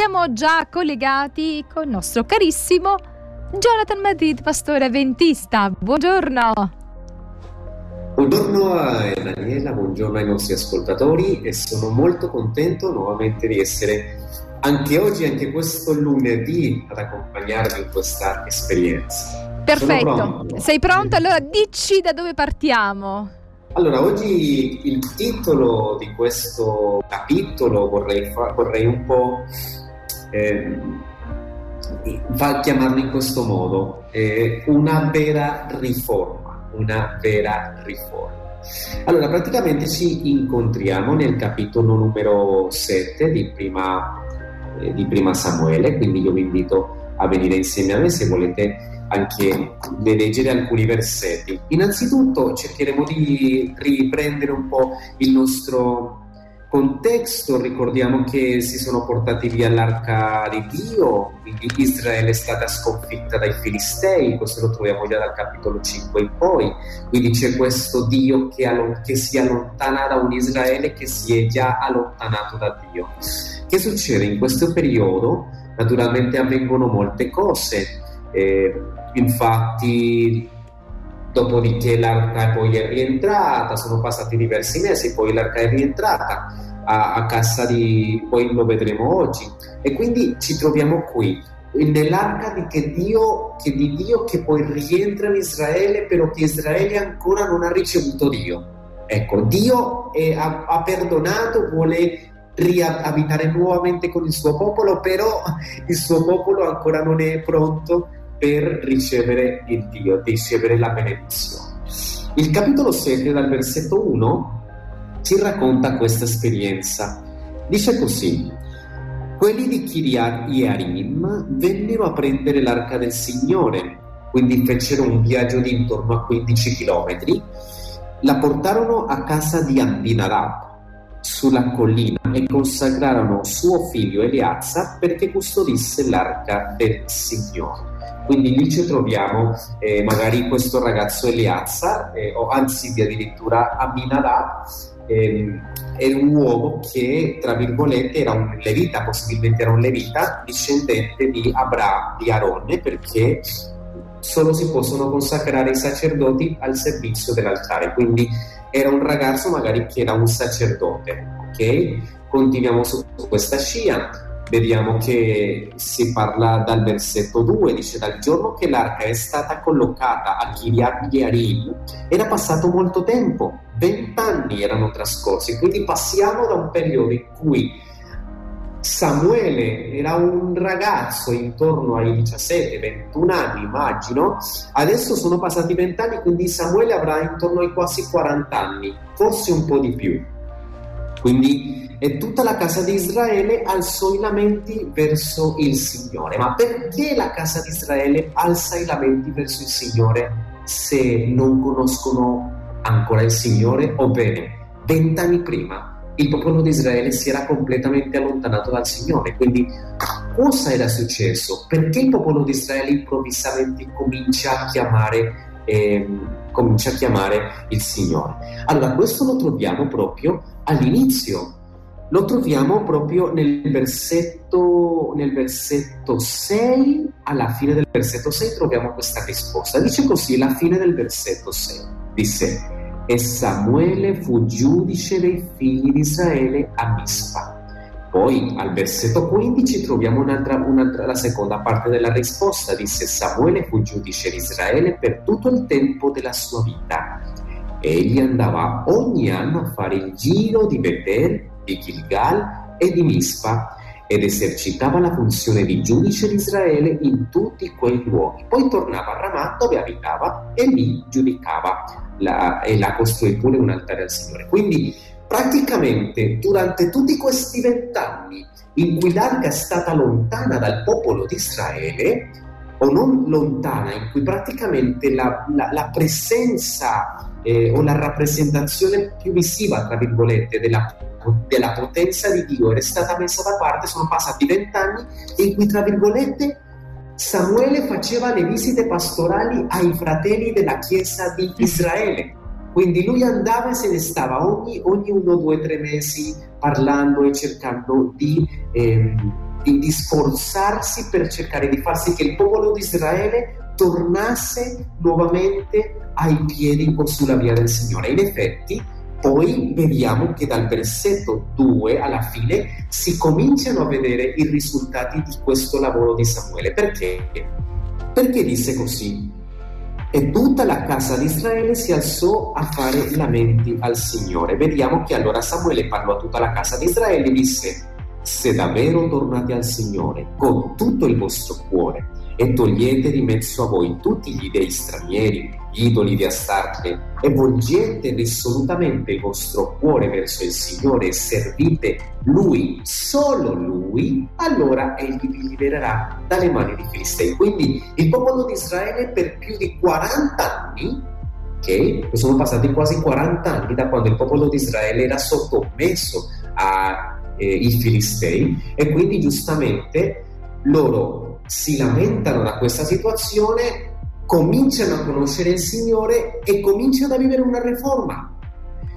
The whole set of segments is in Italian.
siamo già collegati con il nostro carissimo Jonathan Madrid, pastore avventista. Buongiorno. Buongiorno a Daniela, buongiorno ai nostri ascoltatori e sono molto contento nuovamente di essere anche oggi, anche questo lunedì, ad accompagnarvi in questa esperienza. Perfetto, pronto. sei pronto? Allora dici da dove partiamo. Allora, oggi il titolo di questo capitolo vorrei, vorrei un po' eh, chiamarlo in questo modo, eh, una vera riforma, una vera riforma. Allora, praticamente ci incontriamo nel capitolo numero 7 di prima, eh, di prima Samuele, quindi io vi invito a venire insieme a me se volete anche leggere alcuni versetti. Innanzitutto cercheremo di riprendere un po' il nostro contesto, ricordiamo che si sono portati via l'arca di Dio, quindi Israele è stata sconfitta dai Filistei, questo lo troviamo già dal capitolo 5 in poi, quindi c'è questo Dio che, allo- che si allontana da un Israele che si è già allontanato da Dio. Che succede in questo periodo? Naturalmente avvengono molte cose, eh, infatti, dopodiché l'arca poi è rientrata, sono passati diversi mesi, poi l'arca è rientrata a, a casa di, poi lo vedremo oggi. E quindi ci troviamo qui, nell'arca di, che Dio, che di Dio che poi rientra in Israele, però che Israele ancora non ha ricevuto Dio. Ecco, Dio è, ha, ha perdonato, vuole riabitare nuovamente con il suo popolo, però il suo popolo ancora non è pronto per ricevere il Dio, ricevere la benedizione. Il capitolo 7 dal versetto 1 ci racconta questa esperienza. Dice così, quelli di Kiriat Yearim vennero a prendere l'arca del Signore, quindi fecero un viaggio di intorno a 15 chilometri, la portarono a casa di Abinadab sulla collina e consacrarono suo figlio Eliazza perché custodisse l'arca del Signore. Quindi lì ci troviamo eh, magari questo ragazzo Eliazza, eh, o anzi addirittura Aminadab, eh, era un uomo che, tra virgolette, era un levita, possibilmente era un levita, discendente di Abra, di Aronne, perché solo si possono consacrare i sacerdoti al servizio dell'altare. Quindi era un ragazzo magari che era un sacerdote, ok? Continuiamo su questa scia vediamo che si parla dal versetto 2, dice dal giorno che l'arca è stata collocata a Kiryat Yearim era passato molto tempo, vent'anni erano trascorsi, quindi passiamo da un periodo in cui Samuele era un ragazzo intorno ai 17-21 anni, immagino, adesso sono passati vent'anni, quindi Samuele avrà intorno ai quasi 40 anni, forse un po' di più. Quindi e tutta la casa di Israele alzò i lamenti verso il Signore. Ma perché la casa di Israele alza i lamenti verso il Signore se non conoscono ancora il Signore? O bene, vent'anni prima il popolo di Israele si era completamente allontanato dal Signore. Quindi cosa era successo? Perché il popolo di Israele improvvisamente comincia a chiamare, eh, comincia a chiamare il Signore? Allora, questo lo troviamo proprio all'inizio lo troviamo proprio nel versetto, nel versetto 6, alla fine del versetto 6 troviamo questa risposta. Dice così, la fine del versetto 6, disse, e Samuele fu giudice dei figli di Israele a Mispa. Poi al versetto 15 troviamo un'altra, un'altra, la seconda parte della risposta, disse Samuele fu giudice di Israele per tutto il tempo della sua vita. Egli andava ogni anno a fare il giro di Betel di Gilgal e di Mispa ed esercitava la funzione di giudice di Israele in tutti quei luoghi. Poi tornava a Ramah dove abitava e lì giudicava la, e la costruì pure un altare al Signore. Quindi praticamente durante tutti questi vent'anni in cui l'arca è stata lontana dal popolo di Israele, o non lontana, in cui praticamente la, la, la presenza eh, la rappresentazione più visiva, tra virgolette, della della potenza di Dio era stata messa da parte, sono passati vent'anni in cui, tra virgolette, Samuele faceva le visite pastorali ai fratelli della Chiesa di Israele. Quindi lui andava e se ne stava ogni, ogni uno, due, tre mesi parlando e cercando di, ehm, di, di sforzarsi per cercare di far sì che il popolo di Israele tornasse nuovamente ai piedi o sulla via del Signore. In effetti, poi vediamo che dal versetto 2 alla fine si cominciano a vedere i risultati di questo lavoro di Samuele. Perché? Perché disse così? E tutta la casa di Israele si alzò a fare lamenti al Signore. Vediamo che allora Samuele parlò a tutta la casa di Israele e disse, se davvero tornate al Signore con tutto il vostro cuore e togliete di mezzo a voi tutti gli dei stranieri, gli idoli di Astarte, e volgete risolutamente il vostro cuore verso il Signore e servite Lui, solo Lui, allora Egli vi libererà dalle mani di Filistei. Quindi il popolo di Israele per più di 40 anni ok? Sono passati quasi 40 anni da quando il popolo di Israele era sottomesso ai eh, Filistei e quindi giustamente loro si lamentano da questa situazione, cominciano a conoscere il Signore e cominciano a vivere una riforma.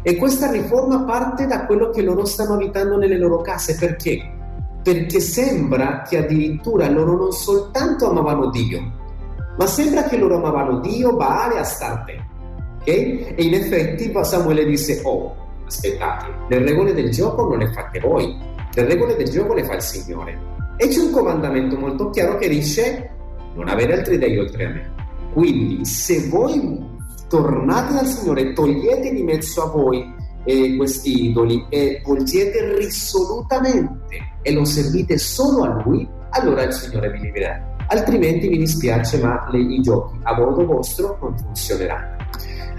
E questa riforma parte da quello che loro stanno abitando nelle loro case. Perché? Perché sembra che addirittura loro non soltanto amavano Dio, ma sembra che loro amavano Dio, Baale Astarte. Okay? E in effetti Samuele disse, oh, aspettate, le regole del gioco non le fate voi, le regole del gioco le fa il Signore. E c'è un comandamento molto chiaro che dice non avere altri dei oltre a me. Quindi se voi tornate dal Signore, togliete di mezzo a voi eh, questi idoli e volgete risolutamente e lo servite solo a Lui, allora il Signore vi libererà. Altrimenti mi dispiace, ma le, i giochi a modo vostro non funzioneranno.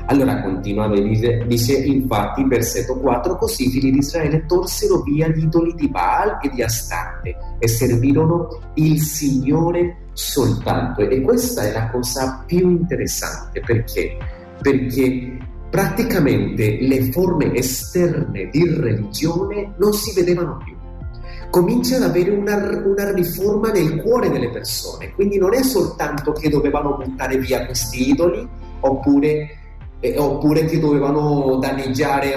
Allora continua, dice, dice infatti versetto 4, così i figli di Israele torsero via gli idoli di Baal e di Astarte e servirono il Signore soltanto. E questa è la cosa più interessante perché? Perché praticamente le forme esterne di religione non si vedevano più comincia ad avere una, una, riforma nel cuore delle persone. Quindi non è soltanto che dovevano buttare via questi idoli oppure eh, oppure che dovevano danneggiare,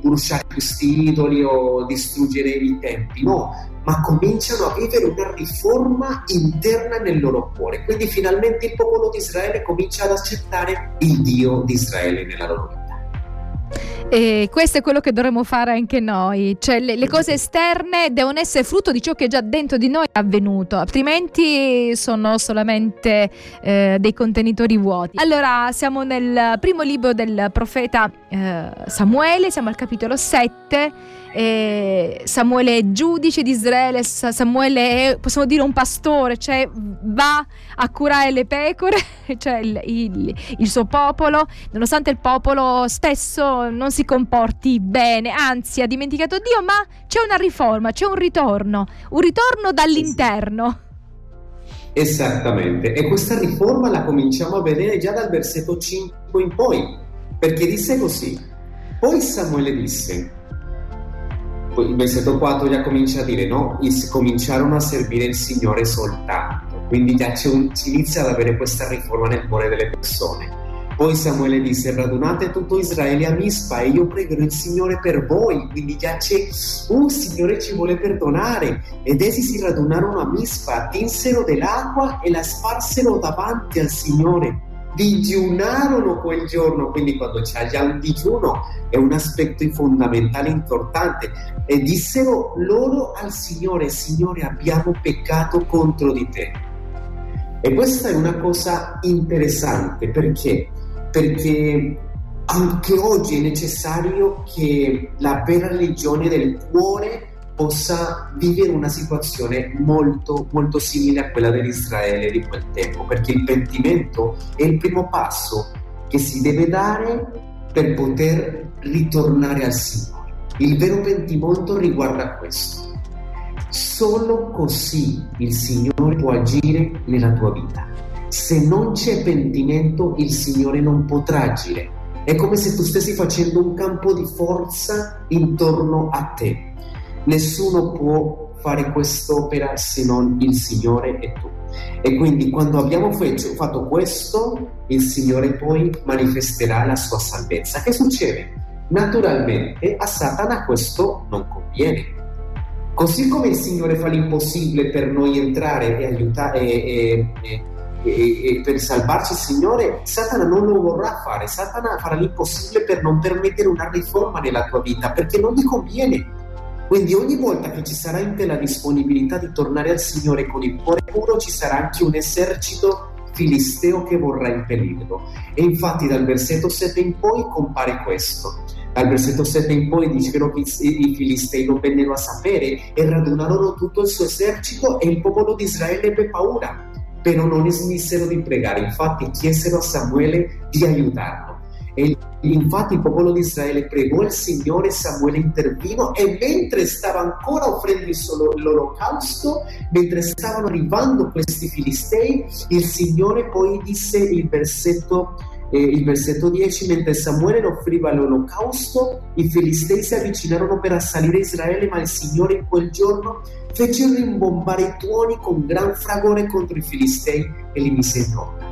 bruciare questi idoli o distruggere i tempi, no, ma cominciano a vivere una riforma interna nel loro cuore. Quindi finalmente il popolo di Israele comincia ad accettare il Dio di Israele nella loro vita. E questo è quello che dovremmo fare anche noi, cioè le, le, cose esterne devono essere frutto di ciò che già dentro di noi è avvenuto, altrimenti sono solamente eh, dei contenitori vuoti. Allora, siamo nel primo libro del profeta eh, Samuele, siamo al capitolo 7 eh, Samuele è giudice di Israele, Samuele è, possiamo dire, un pastore, cioè va a curare le pecore, cioè il, il, il, suo popolo, nonostante il popolo stesso non si comporti bene, anzi ha dimenticato Dio, ma c'è una riforma, c'è un ritorno, un ritorno dall'interno. Esattamente, e questa riforma la cominciamo a vedere già dal versetto 5 in poi, perché disse così, poi Samuele disse, il versetto 4 già comincia a dire no, cominciarono a servire il Signore soltanto, quindi già un, si inizia ad avere questa riforma nel cuore delle persone. Poi Samuele disse radunate tutto Israele a Mispa e io pregherò il Signore per voi, quindi già c'è un uh, Signore ci vuole perdonare. Ed essi si radunarono a Mispa, tinsero dell'acqua e la sparsero davanti al Signore digiunarono quel giorno, quindi quando c'è già un digiuno è un aspetto fondamentale, importante, e dissero loro al Signore, Signore abbiamo peccato contro di te. E questa è una cosa interessante perché? Perché anche oggi è necessario che la vera religione del cuore possa vivere una situazione molto, molto simile a quella dell'Israele di quel tempo, perché il pentimento è il primo passo che si deve dare per poter ritornare al Signore. Il vero pentimento riguarda questo. Solo così il Signore può agire nella tua vita. Se non c'è pentimento, il Signore non potrà agire. È come se tu stessi facendo un campo di forza intorno a te Nessuno può fare quest'opera se non il Signore e tu. E quindi quando abbiamo fatto questo, il Signore poi manifesterà la sua salvezza. Che succede? Naturalmente a Satana questo non conviene. Così come il Signore fa l'impossibile per noi entrare e aiutare e, e, e, e, per salvarci il Signore, Satana non lo vorrà fare. Satana farà l'impossibile per non permettere una riforma nella tua vita perché non gli conviene. Quindi ogni volta che ci sarà in te la disponibilità di tornare al Signore con il cuore puro, ci sarà anche un esercito filisteo che vorrà impedirlo. E infatti dal versetto 7 in poi compare questo. Dal versetto 7 in poi dicono che i filistei non vennero a sapere e radunarono tutto il suo esercito e il popolo di Israele ebbe paura, però non smissero di pregare, infatti chiesero a Samuele di aiutarlo. E infatti il popolo di Israele pregò il Signore, Samuele intervino e mentre stava ancora offrendo l'olocausto, mentre stavano arrivando questi filistei, il Signore poi disse il versetto eh, il versetto 10, mentre Samuele offriva l'olocausto, i filistei si avvicinarono per assalire Israele, ma il Signore in quel giorno fece rimbombare i tuoni con gran fragore contro i filistei e li mise in ronda.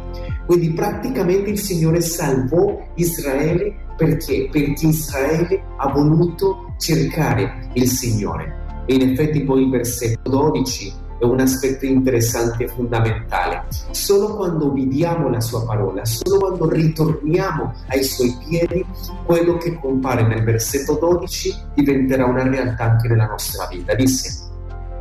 Quindi praticamente il Signore salvò Israele perché? Perché Israele ha voluto cercare il Signore. E in effetti poi il versetto 12 è un aspetto interessante e fondamentale. Solo quando viviamo la sua parola, solo quando ritorniamo ai suoi piedi, quello che compare nel versetto 12 diventerà una realtà anche nella nostra vita. Disse,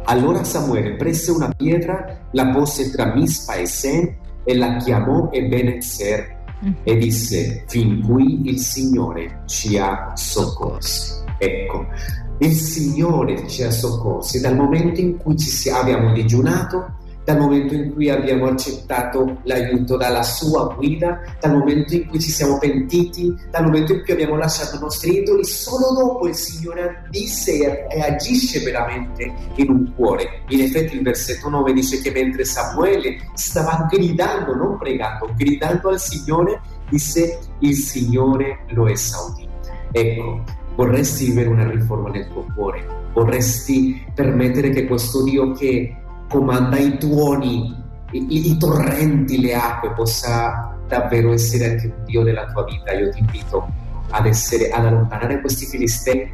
allora Samuele prese una pietra, la pose tra Mispa e Sen e la chiamò Ebenezer mm. e disse fin qui il Signore ci ha soccorsi. Ecco, il Signore ci ha soccorsi dal momento in cui ci abbiamo digiunato, dal momento in cui abbiamo accettato l'aiuto dalla sua guida, dal momento in cui ci siamo pentiti, dal momento in cui abbiamo lasciato i nostri idoli, solo dopo il Signore disse e agisce veramente in un cuore. In effetti il versetto 9 dice che mentre Samuele stava gridando, non pregando, gridando al Signore, disse il Signore lo esaudì. Ecco, vorresti vivere una riforma nel tuo cuore, vorresti permettere che questo Dio che comanda i tuoni, i, i torrenti, le acque, possa davvero essere anche un Dio della tua vita. Io ti invito ad, essere, ad allontanare questi filistei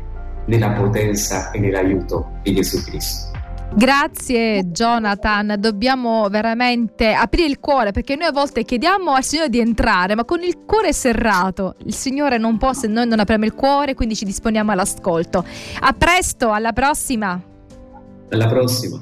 nella potenza e nell'aiuto di Gesù Cristo. Grazie Jonathan, dobbiamo veramente aprire il cuore perché noi a volte chiediamo al Signore di entrare, ma con il cuore serrato. Il Signore non può se noi non apriamo il cuore, quindi ci disponiamo all'ascolto. A presto, alla prossima. Alla prossima.